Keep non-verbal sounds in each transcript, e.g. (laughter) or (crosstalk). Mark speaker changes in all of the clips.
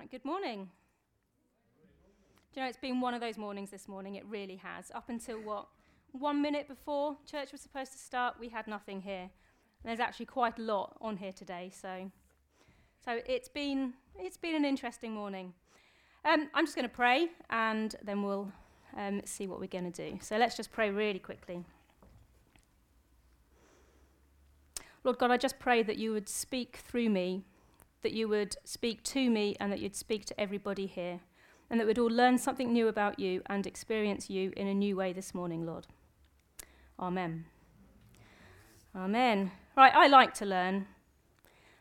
Speaker 1: Right, good morning. Do you know, it's been one of those mornings this morning, it really has. Up until what? One minute before church was supposed to start, we had nothing here. And there's actually quite a lot on here today, so, so it's, been, it's been an interesting morning. Um, I'm just going to pray and then we'll um, see what we're going to do. So let's just pray really quickly. Lord God, I just pray that you would speak through me, that you would speak to me, and that you'd speak to everybody here, and that we'd all learn something new about you and experience you in a new way this morning, Lord. Amen. Amen. Right, I like to learn.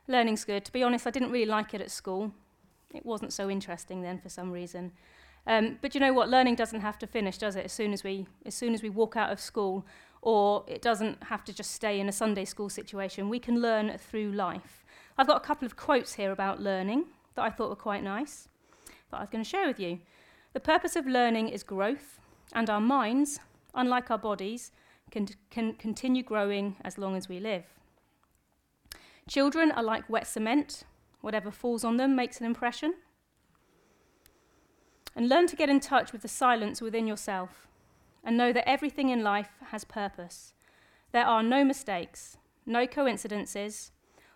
Speaker 1: Learning's good. To be honest, I didn't really like it at school. It wasn't so interesting then for some reason. Um, but you know what? Learning doesn't have to finish, does it? As soon as we, as soon as we walk out of school, or it doesn't have to just stay in a Sunday school situation. We can learn through life. I've got a couple of quotes here about learning that I thought were quite nice that I was going to share with you. The purpose of learning is growth, and our minds, unlike our bodies, can, can continue growing as long as we live. Children are like wet cement, whatever falls on them makes an impression. And learn to get in touch with the silence within yourself and know that everything in life has purpose. There are no mistakes, no coincidences.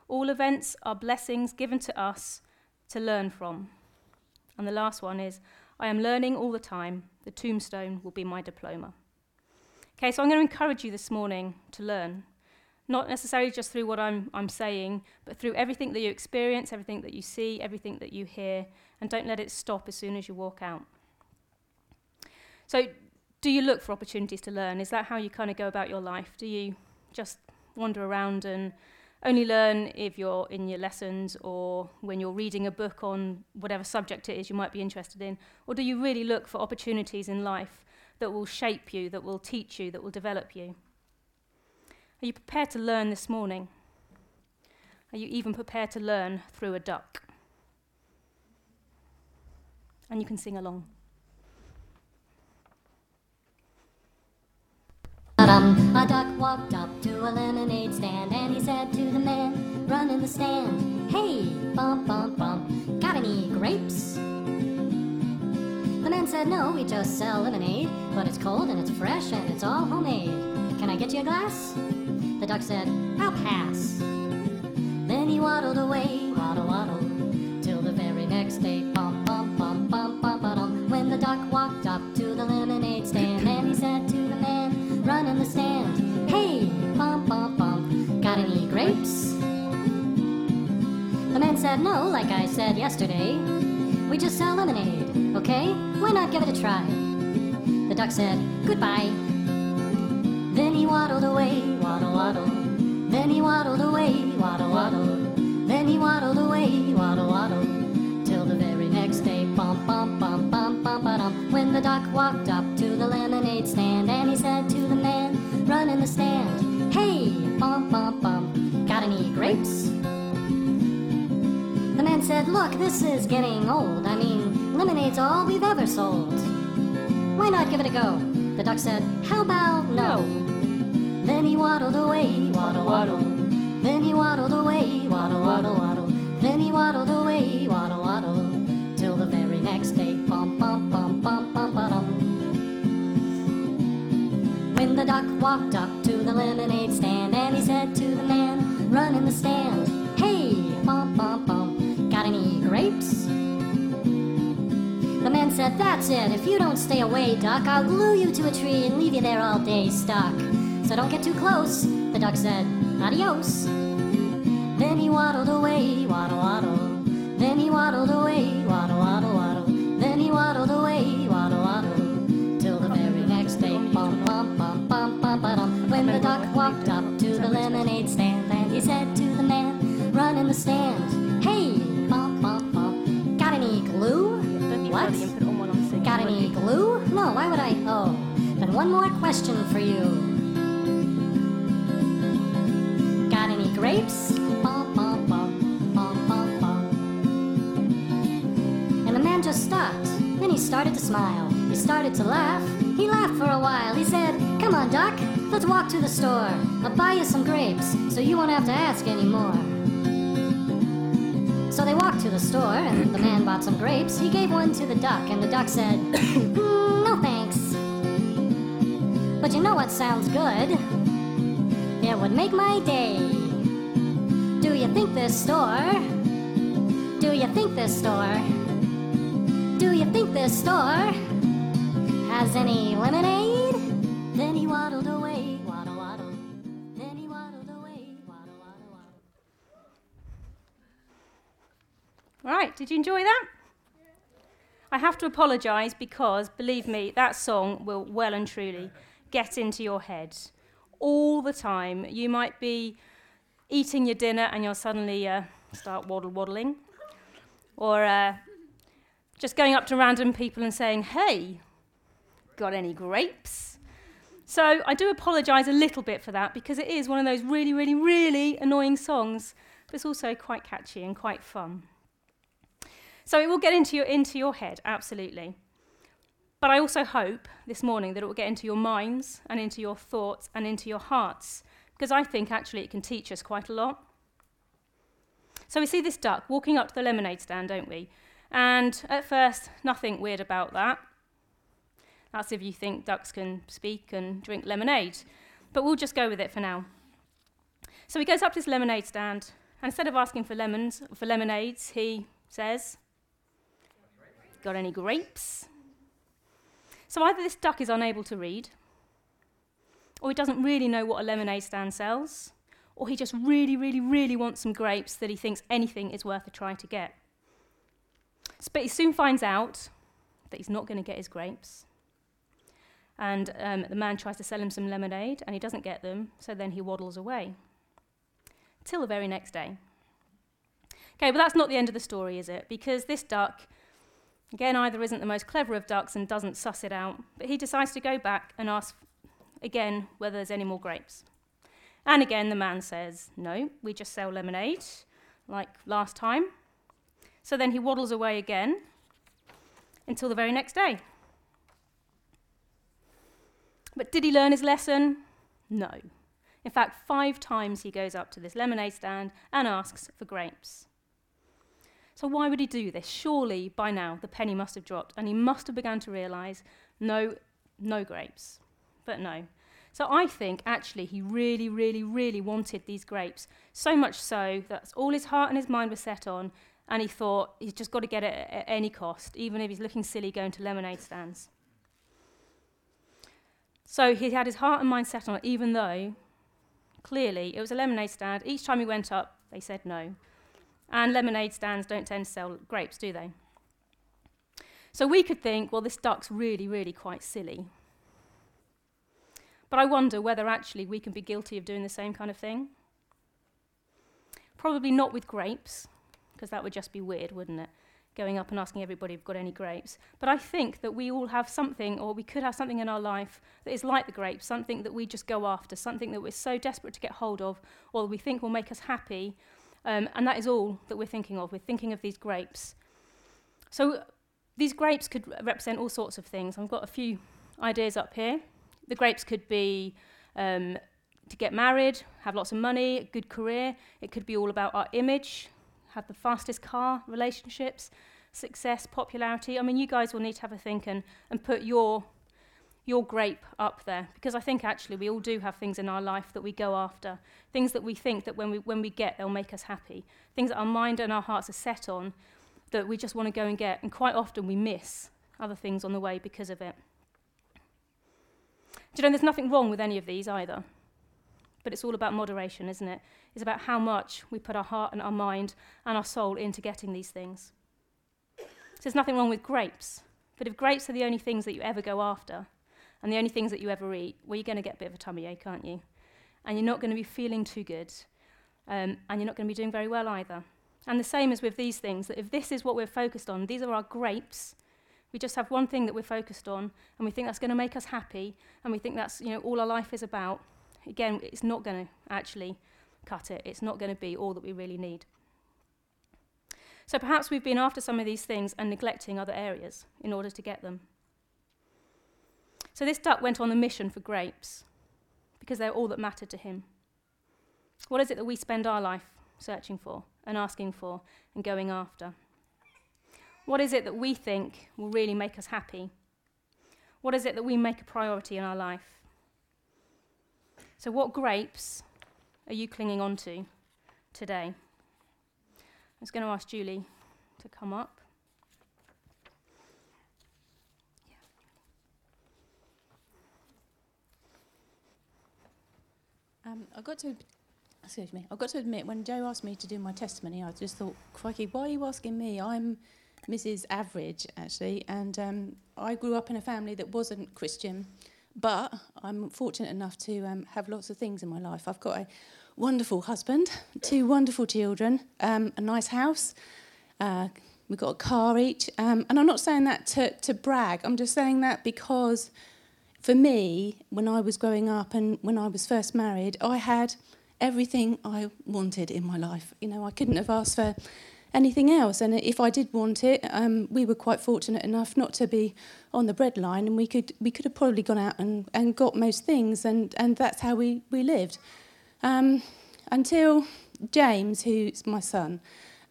Speaker 1: All events are blessings given to us to learn from. And the last one is I am learning all the time. The tombstone will be my diploma. Okay, so I'm going to encourage you this morning to learn. Not necessarily just through what I'm, I'm saying, but through everything that you experience, everything that you see, everything that you hear, and don't let it stop as soon as you walk out. So, do you look for opportunities to learn? Is that how you kind of go about your life? Do you just wander around and only learn if you're in your lessons or when you're reading a book on whatever subject it is you might be interested in? Or do you really look for opportunities in life that will shape you, that will teach you, that will develop you? Are you prepared to learn this morning? Are you even prepared to learn through a duck? And you can sing along.
Speaker 2: A duck walked up to a lemonade stand and he said to the man running the stand, Hey, bump, bump, bump, got any grapes? The man said, No, we just sell lemonade, but it's cold and it's fresh and it's all homemade. Can I get you a glass? The duck said, I'll pass. Then he waddled away, waddle, waddle, till the very next day, said, No, like I said yesterday. We just sell lemonade, okay? Why not give it a try? The duck said, Goodbye. Then he waddled away, waddle, waddle. Then he waddled away, waddle, waddle. Then he waddled away, waddle, waddle. Till the very next day, bump, bump, bump, bump, bump, bump, when the duck walked up to the lemonade stand and he said to the man running the stand, said, Look, this is getting old. I mean, lemonade's all we've ever sold. Why not give it a go? The duck said, How about no? Then he waddled away, waddle, waddle. Then he waddled away, waddle, waddle, waddle. Then he waddled away, waddle, waddle. Till the very next day, bump, bump, bump, bump, bump, bump. When the duck walked up to the lemonade stand and he said to the man Run in the stand, The man said, That's it. If you don't stay away, duck, I'll glue you to a tree and leave you there all day stuck. So don't get too close. The duck said, Adios. Then he waddled away, waddle, waddle. Then he waddled away, waddle, waddle, waddle. Then he waddled away, waddle, waddle. Till the very next day, bump, bump, bump, bump, bump, bump. When the duck walked up to the lemonade stand, and he said to the man Run in the stand,
Speaker 1: And put on.
Speaker 2: Got any glue? No, why would I? Oh, then one more question for you. Got any grapes? And the man just stopped. Then he started to smile. He started to laugh. He laughed for a while. He said, Come on, Doc, let's walk to the store. I'll buy you some grapes so you won't have to ask anymore. So they walked to the store, and the man bought some grapes. He gave one to the duck, and the duck said, (coughs) "Mm, No thanks. But you know what sounds good? It would make my day. Do you think this store? Do you think this store? Do you think this store has any lemonade?
Speaker 1: Right, did you enjoy that? I have to apologise because, believe me, that song will well and truly get into your head all the time. You might be eating your dinner and you'll suddenly uh, start waddle waddling, or uh, just going up to random people and saying, Hey, got any grapes? So I do apologise a little bit for that because it is one of those really, really, really annoying songs, but it's also quite catchy and quite fun. So it will get into your, into your head, absolutely. But I also hope this morning that it will get into your minds and into your thoughts and into your hearts, because I think actually it can teach us quite a lot. So we see this duck walking up to the lemonade stand, don't we? And at first, nothing weird about that. That's if you think ducks can speak and drink lemonade. But we'll just go with it for now. So he goes up to his lemonade stand, and instead of asking for lemons, for lemonades, he says, Got any grapes? So either this duck is unable to read, or he doesn't really know what a lemonade stand sells, or he just really, really, really wants some grapes that he thinks anything is worth a try to get. But he soon finds out that he's not going to get his grapes. And um, the man tries to sell him some lemonade, and he doesn't get them, so then he waddles away. Till the very next day. Okay, but that's not the end of the story, is it? Because this duck, again, either isn't the most clever of ducks and doesn't suss it out, but he decides to go back and ask again whether there's any more grapes. And again, the man says, No, we just sell lemonade, like last time. So then he waddles away again until the very next day. But did he learn his lesson? No. In fact, five times he goes up to this lemonade stand and asks for grapes. So why would he do this? Surely by now the penny must have dropped and he must have begun to realize no no grapes. But no. So I think actually he really really really wanted these grapes so much so that all his heart and his mind were set on and he thought he's just got to get it at, any cost even if he's looking silly going to lemonade stands. So he had his heart and mind set on it even though clearly it was a lemonade stand. Each time he went up they said no. And lemonade stands don't tend to sell grapes, do they? So we could think, well, this duck's really, really quite silly. But I wonder whether actually we can be guilty of doing the same kind of thing. Probably not with grapes, because that would just be weird, wouldn't it? Going up and asking everybody if they've got any grapes. But I think that we all have something, or we could have something in our life that is like the grapes, something that we just go after, something that we're so desperate to get hold of, or we think will make us happy, um, and that is all that we're thinking of. We're thinking of these grapes. So these grapes could represent all sorts of things. I've got a few ideas up here. The grapes could be um, to get married, have lots of money, a good career. It could be all about our image, have the fastest car, relationships, success, popularity. I mean, you guys will need to have a think and, and put your your grape up there because I think actually we all do have things in our life that we go after, things that we think that when we when we get they'll make us happy, things that our mind and our hearts are set on that we just want to go and get, and quite often we miss other things on the way because of it. Do you know there's nothing wrong with any of these either? But it's all about moderation, isn't it? It's about how much we put our heart and our mind and our soul into getting these things. So there's nothing wrong with grapes. But if grapes are the only things that you ever go after, and the only things that you ever eat, well, you're going to get a bit of a tummy ache, aren't you? And you're not going to be feeling too good. Um, and you're not going to be doing very well either. And the same as with these things, that if this is what we're focused on, these are our grapes, we just have one thing that we're focused on, and we think that's going to make us happy, and we think that's you know all our life is about. Again, it's not going to actually cut it. It's not going to be all that we really need. So perhaps we've been after some of these things and neglecting other areas in order to get them. So this duck went on a mission for grapes because they're all that mattered to him. What is it that we spend our life searching for and asking for and going after? What is it that we think will really make us happy? What is it that we make a priority in our life? So, what grapes are you clinging on to today? I was going to ask Julie to come up.
Speaker 3: Um, I got to, excuse me, I got to admit when Joe asked me to do my testimony, I just thought, crikey, why are you asking me? I'm Mrs. Average, actually, and um, I grew up in a family that wasn't Christian, but I'm fortunate enough to um, have lots of things in my life. I've got a wonderful husband, two wonderful children, um, a nice house. Uh, we've got a car each, um, and I'm not saying that to, to brag. I'm just saying that because for me, when I was growing up and when I was first married, I had everything I wanted in my life. You know, I couldn't have asked for anything else. And if I did want it, um, we were quite fortunate enough not to be on the breadline, and we could we could have probably gone out and, and got most things, and, and that's how we, we lived. Um, until James, who's my son,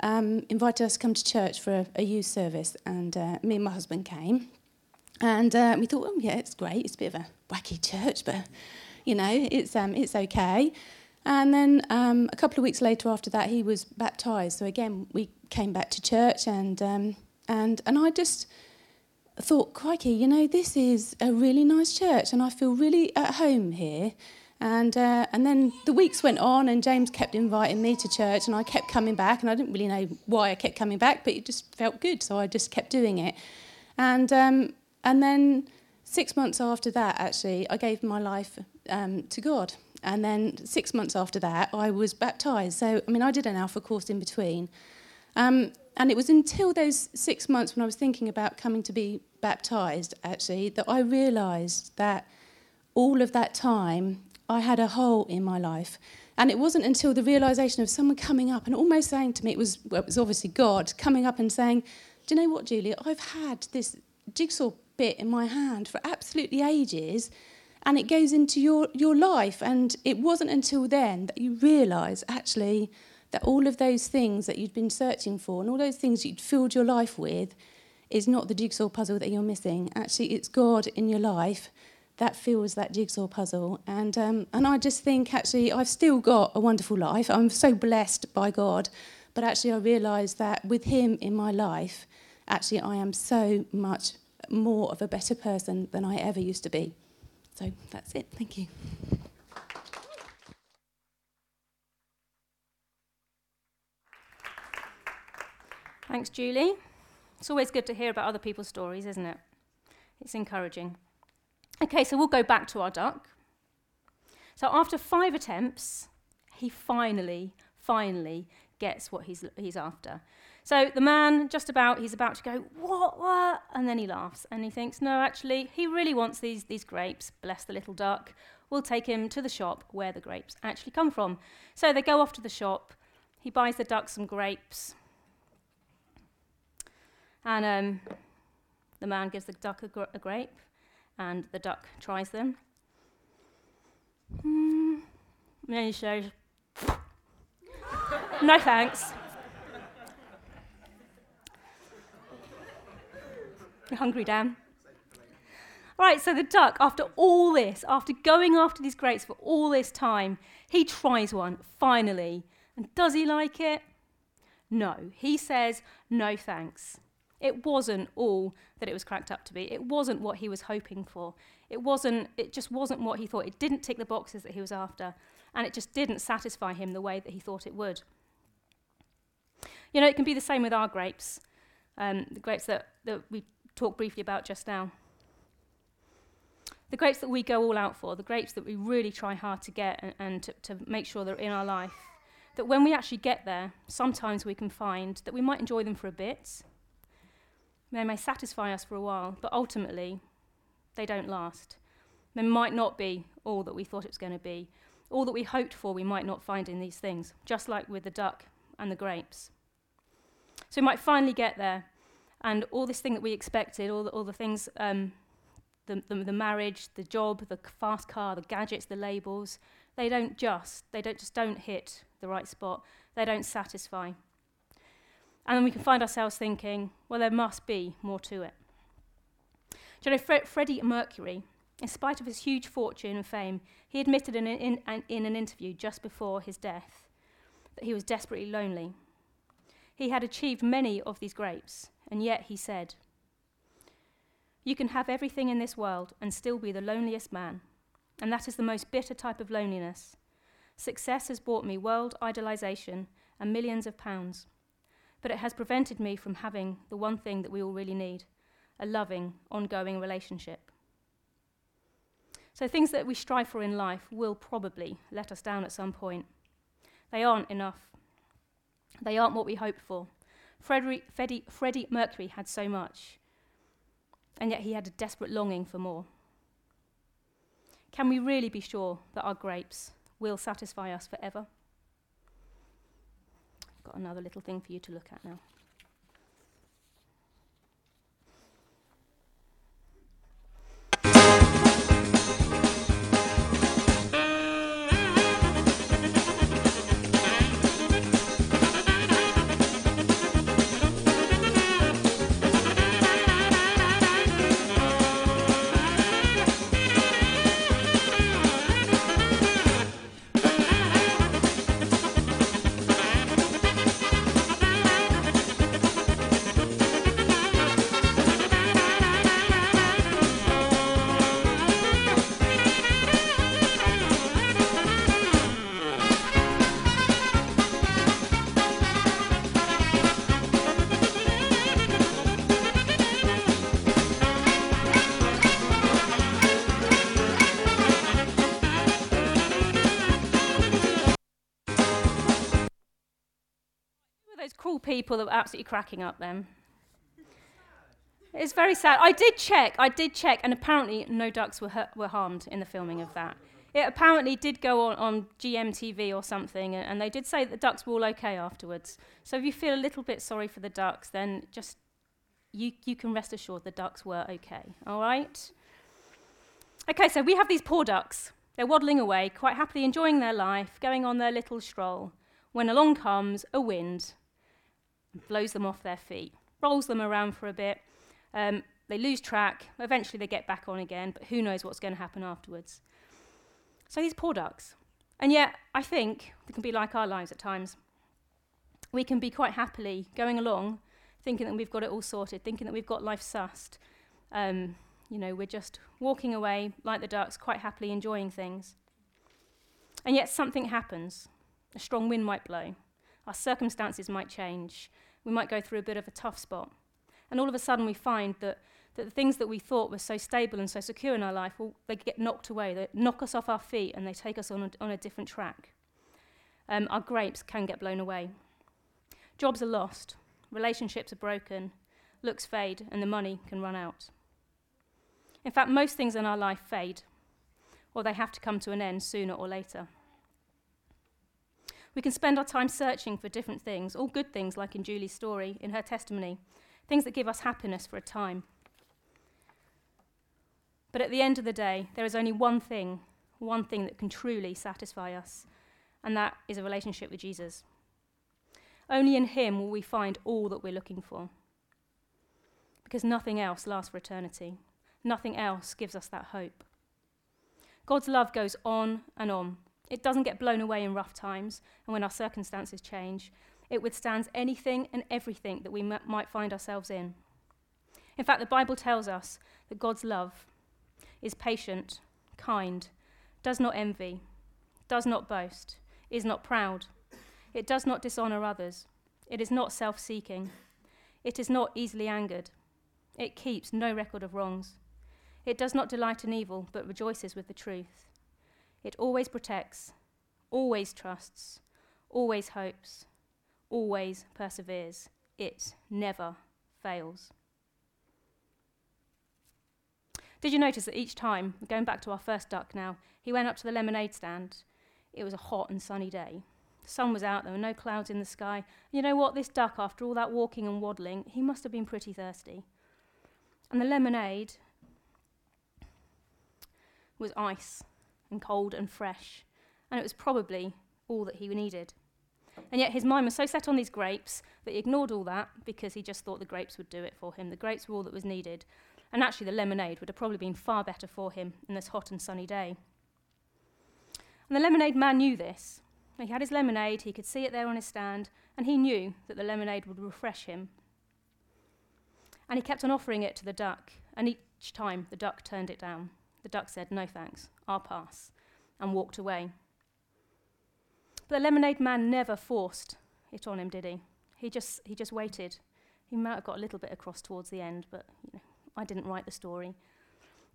Speaker 3: um, invited us to come to church for a, a youth service, and uh, me and my husband came. And uh, we thought, oh, yeah, it's great. It's a bit of a wacky church, but, you know, it's, um, it's okay. And then um, a couple of weeks later after that, he was baptised. So again, we came back to church, and, um, and, and I just thought, crikey, you know, this is a really nice church, and I feel really at home here. And, uh, and then the weeks went on, and James kept inviting me to church, and I kept coming back. And I didn't really know why I kept coming back, but it just felt good, so I just kept doing it. And um, and then six months after that, actually, I gave my life um, to God. And then six months after that, I was baptized. So, I mean, I did an alpha course in between. Um, and it was until those six months when I was thinking about coming to be baptized, actually, that I realized that all of that time I had a hole in my life. And it wasn't until the realization of someone coming up and almost saying to me, it was, well, it was obviously God, coming up and saying, Do you know what, Julia? I've had this jigsaw bit in my hand for absolutely ages and it goes into your, your life. And it wasn't until then that you realise actually that all of those things that you'd been searching for and all those things you'd filled your life with is not the jigsaw puzzle that you're missing. Actually, it's God in your life that fills that jigsaw puzzle. And, um, and I just think actually I've still got a wonderful life. I'm so blessed by God. But actually, I realise that with Him in my life, actually, I am so much more of a better person than I ever used to be. So that's it. Thank you.
Speaker 1: Thanks, Julie. It's always good to hear about other people's stories, isn't it? It's encouraging. Okay, so we'll go back to our duck. So after five attempts, he finally, finally gets what he's, he's after. So the man, just about, he's about to go, what, what? And then he laughs and he thinks, no, actually, he really wants these, these grapes. Bless the little duck. We'll take him to the shop where the grapes actually come from. So they go off to the shop. He buys the duck some grapes. And um, the man gives the duck a, gr- a, grape, and the duck tries them. Mm. And then he says, (laughs) no thanks. Hungry, Dan? Right, so the duck, after all this, after going after these grapes for all this time, he tries one finally. And does he like it? No. He says, no thanks. It wasn't all that it was cracked up to be. It wasn't what he was hoping for. It wasn't it just wasn't what he thought. It didn't tick the boxes that he was after, and it just didn't satisfy him the way that he thought it would. You know, it can be the same with our grapes. Um, the grapes that, that we talked briefly about just now. The grapes that we go all out for, the grapes that we really try hard to get and, and to, to make sure they're in our life, that when we actually get there, sometimes we can find that we might enjoy them for a bit. They may satisfy us for a while, but ultimately, they don't last. They might not be all that we thought it was going to be. All that we hoped for, we might not find in these things, just like with the duck and the grapes. So we might finally get there, and all this thing that we expected, all the, all the things, um, the, the, the marriage, the job, the fast car, the gadgets, the labels, They don't just, they don't just don't hit the right spot. They don't satisfy. And then we can find ourselves thinking, well, there must be more to it. Do you know, Fre- Freddie Mercury, in spite of his huge fortune and fame, he admitted in, in, in an interview just before his death that he was desperately lonely. He had achieved many of these grapes, and yet he said, You can have everything in this world and still be the loneliest man, and that is the most bitter type of loneliness. Success has brought me world idolization and millions of pounds, but it has prevented me from having the one thing that we all really need a loving, ongoing relationship. So, things that we strive for in life will probably let us down at some point. They aren't enough. They aren't what we hope for. Freddie, Freddie, Freddie Mercury had so much, and yet he had a desperate longing for more. Can we really be sure that our grapes will satisfy us forever? I've got another little thing for you to look at now. People that were absolutely cracking up then. It's very sad. I did check, I did check, and apparently no ducks were, hurt, were harmed in the filming of that. It apparently did go on, on GMTV or something, and, they did say that the ducks were all okay afterwards. So if you feel a little bit sorry for the ducks, then just you, you can rest assured the ducks were okay. All right? Okay, so we have these poor ducks. They're waddling away, quite happily enjoying their life, going on their little stroll, when along comes a wind blows them off their feet, rolls them around for a bit. Um, they lose track. Eventually, they get back on again, but who knows what's going to happen afterwards. So, these poor ducks. And yet, I think they can be like our lives at times. We can be quite happily going along, thinking that we've got it all sorted, thinking that we've got life sussed. Um, you know, we're just walking away like the ducks, quite happily enjoying things. And yet, something happens. A strong wind might blow, our circumstances might change. We might go through a bit of a tough spot. And all of a sudden, we find that, that the things that we thought were so stable and so secure in our life, well, they get knocked away. They knock us off our feet and they take us on a, on a different track. Um, our grapes can get blown away. Jobs are lost, relationships are broken, looks fade, and the money can run out. In fact, most things in our life fade, or they have to come to an end sooner or later. We can spend our time searching for different things, all good things, like in Julie's story, in her testimony, things that give us happiness for a time. But at the end of the day, there is only one thing, one thing that can truly satisfy us, and that is a relationship with Jesus. Only in Him will we find all that we're looking for. Because nothing else lasts for eternity, nothing else gives us that hope. God's love goes on and on it doesn't get blown away in rough times and when our circumstances change. It withstands anything and everything that we m- might find ourselves in. In fact, the Bible tells us that God's love is patient, kind, does not envy, does not boast, is not proud. It does not dishonor others. It is not self seeking. It is not easily angered. It keeps no record of wrongs. It does not delight in evil, but rejoices with the truth. It always protects, always trusts, always hopes, always perseveres. It never fails. Did you notice that each time, going back to our first duck now, he went up to the lemonade stand? It was a hot and sunny day. The sun was out, there were no clouds in the sky. You know what? This duck, after all that walking and waddling, he must have been pretty thirsty. And the lemonade was ice and cold and fresh. and it was probably all that he needed. And yet his mind was so set on these grapes that he ignored all that because he just thought the grapes would do it for him. The grapes were all that was needed. And actually, the lemonade would have probably been far better for him in this hot and sunny day. And the lemonade man knew this. He had his lemonade, he could see it there on his stand, and he knew that the lemonade would refresh him. And he kept on offering it to the duck, and each time the duck turned it down. The duck said, No thanks, I'll pass, and walked away. But the lemonade man never forced it on him, did he? He just, he just waited. He might have got a little bit across towards the end, but you know, I didn't write the story.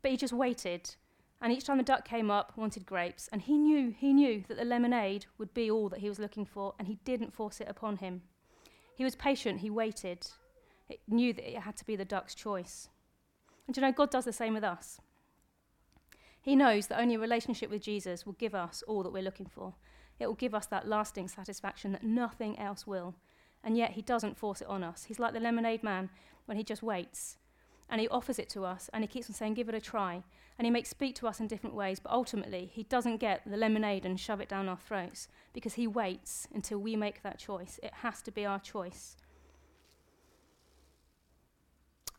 Speaker 1: But he just waited, and each time the duck came up, wanted grapes, and he knew, he knew that the lemonade would be all that he was looking for, and he didn't force it upon him. He was patient, he waited. He knew that it had to be the duck's choice. And you know, God does the same with us. He knows that only a relationship with Jesus will give us all that we're looking for. It will give us that lasting satisfaction that nothing else will. And yet, He doesn't force it on us. He's like the lemonade man when He just waits and He offers it to us and He keeps on saying, Give it a try. And He makes speak to us in different ways, but ultimately, He doesn't get the lemonade and shove it down our throats because He waits until we make that choice. It has to be our choice.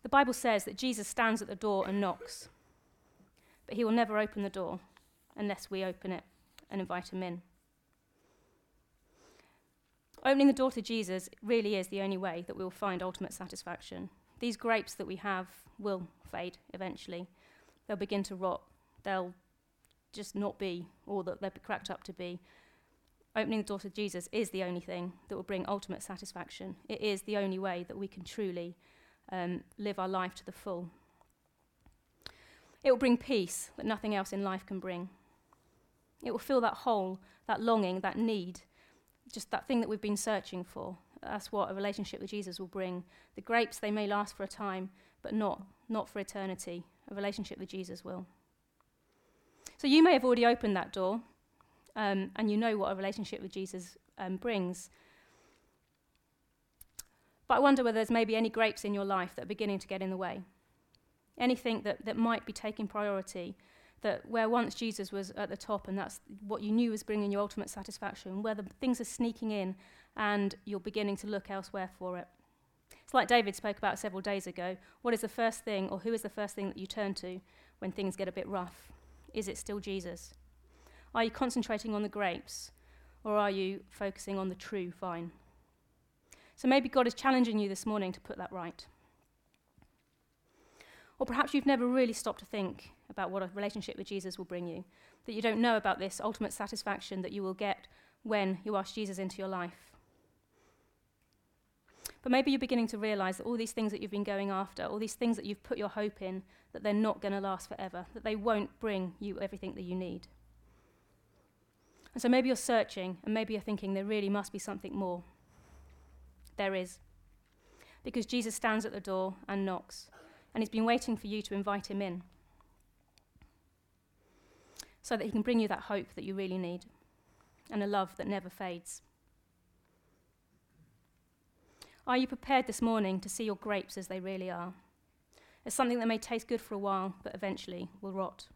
Speaker 1: The Bible says that Jesus stands at the door and knocks, but He will never open the door unless we open it and invite Him in. Opening the door to Jesus really is the only way that we will find ultimate satisfaction. These grapes that we have will fade eventually. They'll begin to rot. They'll just not be all that they're cracked up to be. Opening the door to Jesus is the only thing that will bring ultimate satisfaction. It is the only way that we can truly um, live our life to the full. It will bring peace that nothing else in life can bring. It will fill that hole, that longing, that need just that thing that we've been searching for. That's what a relationship with Jesus will bring. The grapes, they may last for a time, but not, not for eternity. A relationship with Jesus will. So you may have already opened that door, um, and you know what a relationship with Jesus um, brings. But I wonder whether there's maybe any grapes in your life that are beginning to get in the way. Anything that, that might be taking priority that where once Jesus was at the top and that's what you knew was bringing you ultimate satisfaction, where the things are sneaking in and you're beginning to look elsewhere for it. It's like David spoke about several days ago. What is the first thing, or who is the first thing that you turn to when things get a bit rough? Is it still Jesus? Are you concentrating on the grapes, or are you focusing on the true vine? So maybe God is challenging you this morning to put that right. Or perhaps you've never really stopped to think about what a relationship with Jesus will bring you, that you don't know about this ultimate satisfaction that you will get when you ask Jesus into your life. But maybe you're beginning to realize that all these things that you've been going after, all these things that you've put your hope in, that they're not going to last forever, that they won't bring you everything that you need. And so maybe you're searching, and maybe you're thinking there really must be something more. There is. Because Jesus stands at the door and knocks and he's been waiting for you to invite him in so that he can bring you that hope that you really need and a love that never fades. Are you prepared this morning to see your grapes as they really are? As something that may taste good for a while, but eventually will rot?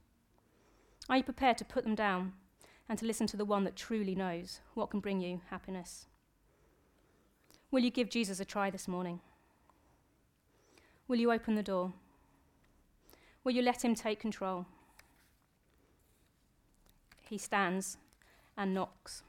Speaker 1: Are you prepared to put them down and to listen to the one that truly knows what can bring you happiness? Will you give Jesus a try this morning? Will you open the door? Will you let him take control? He stands and knocks.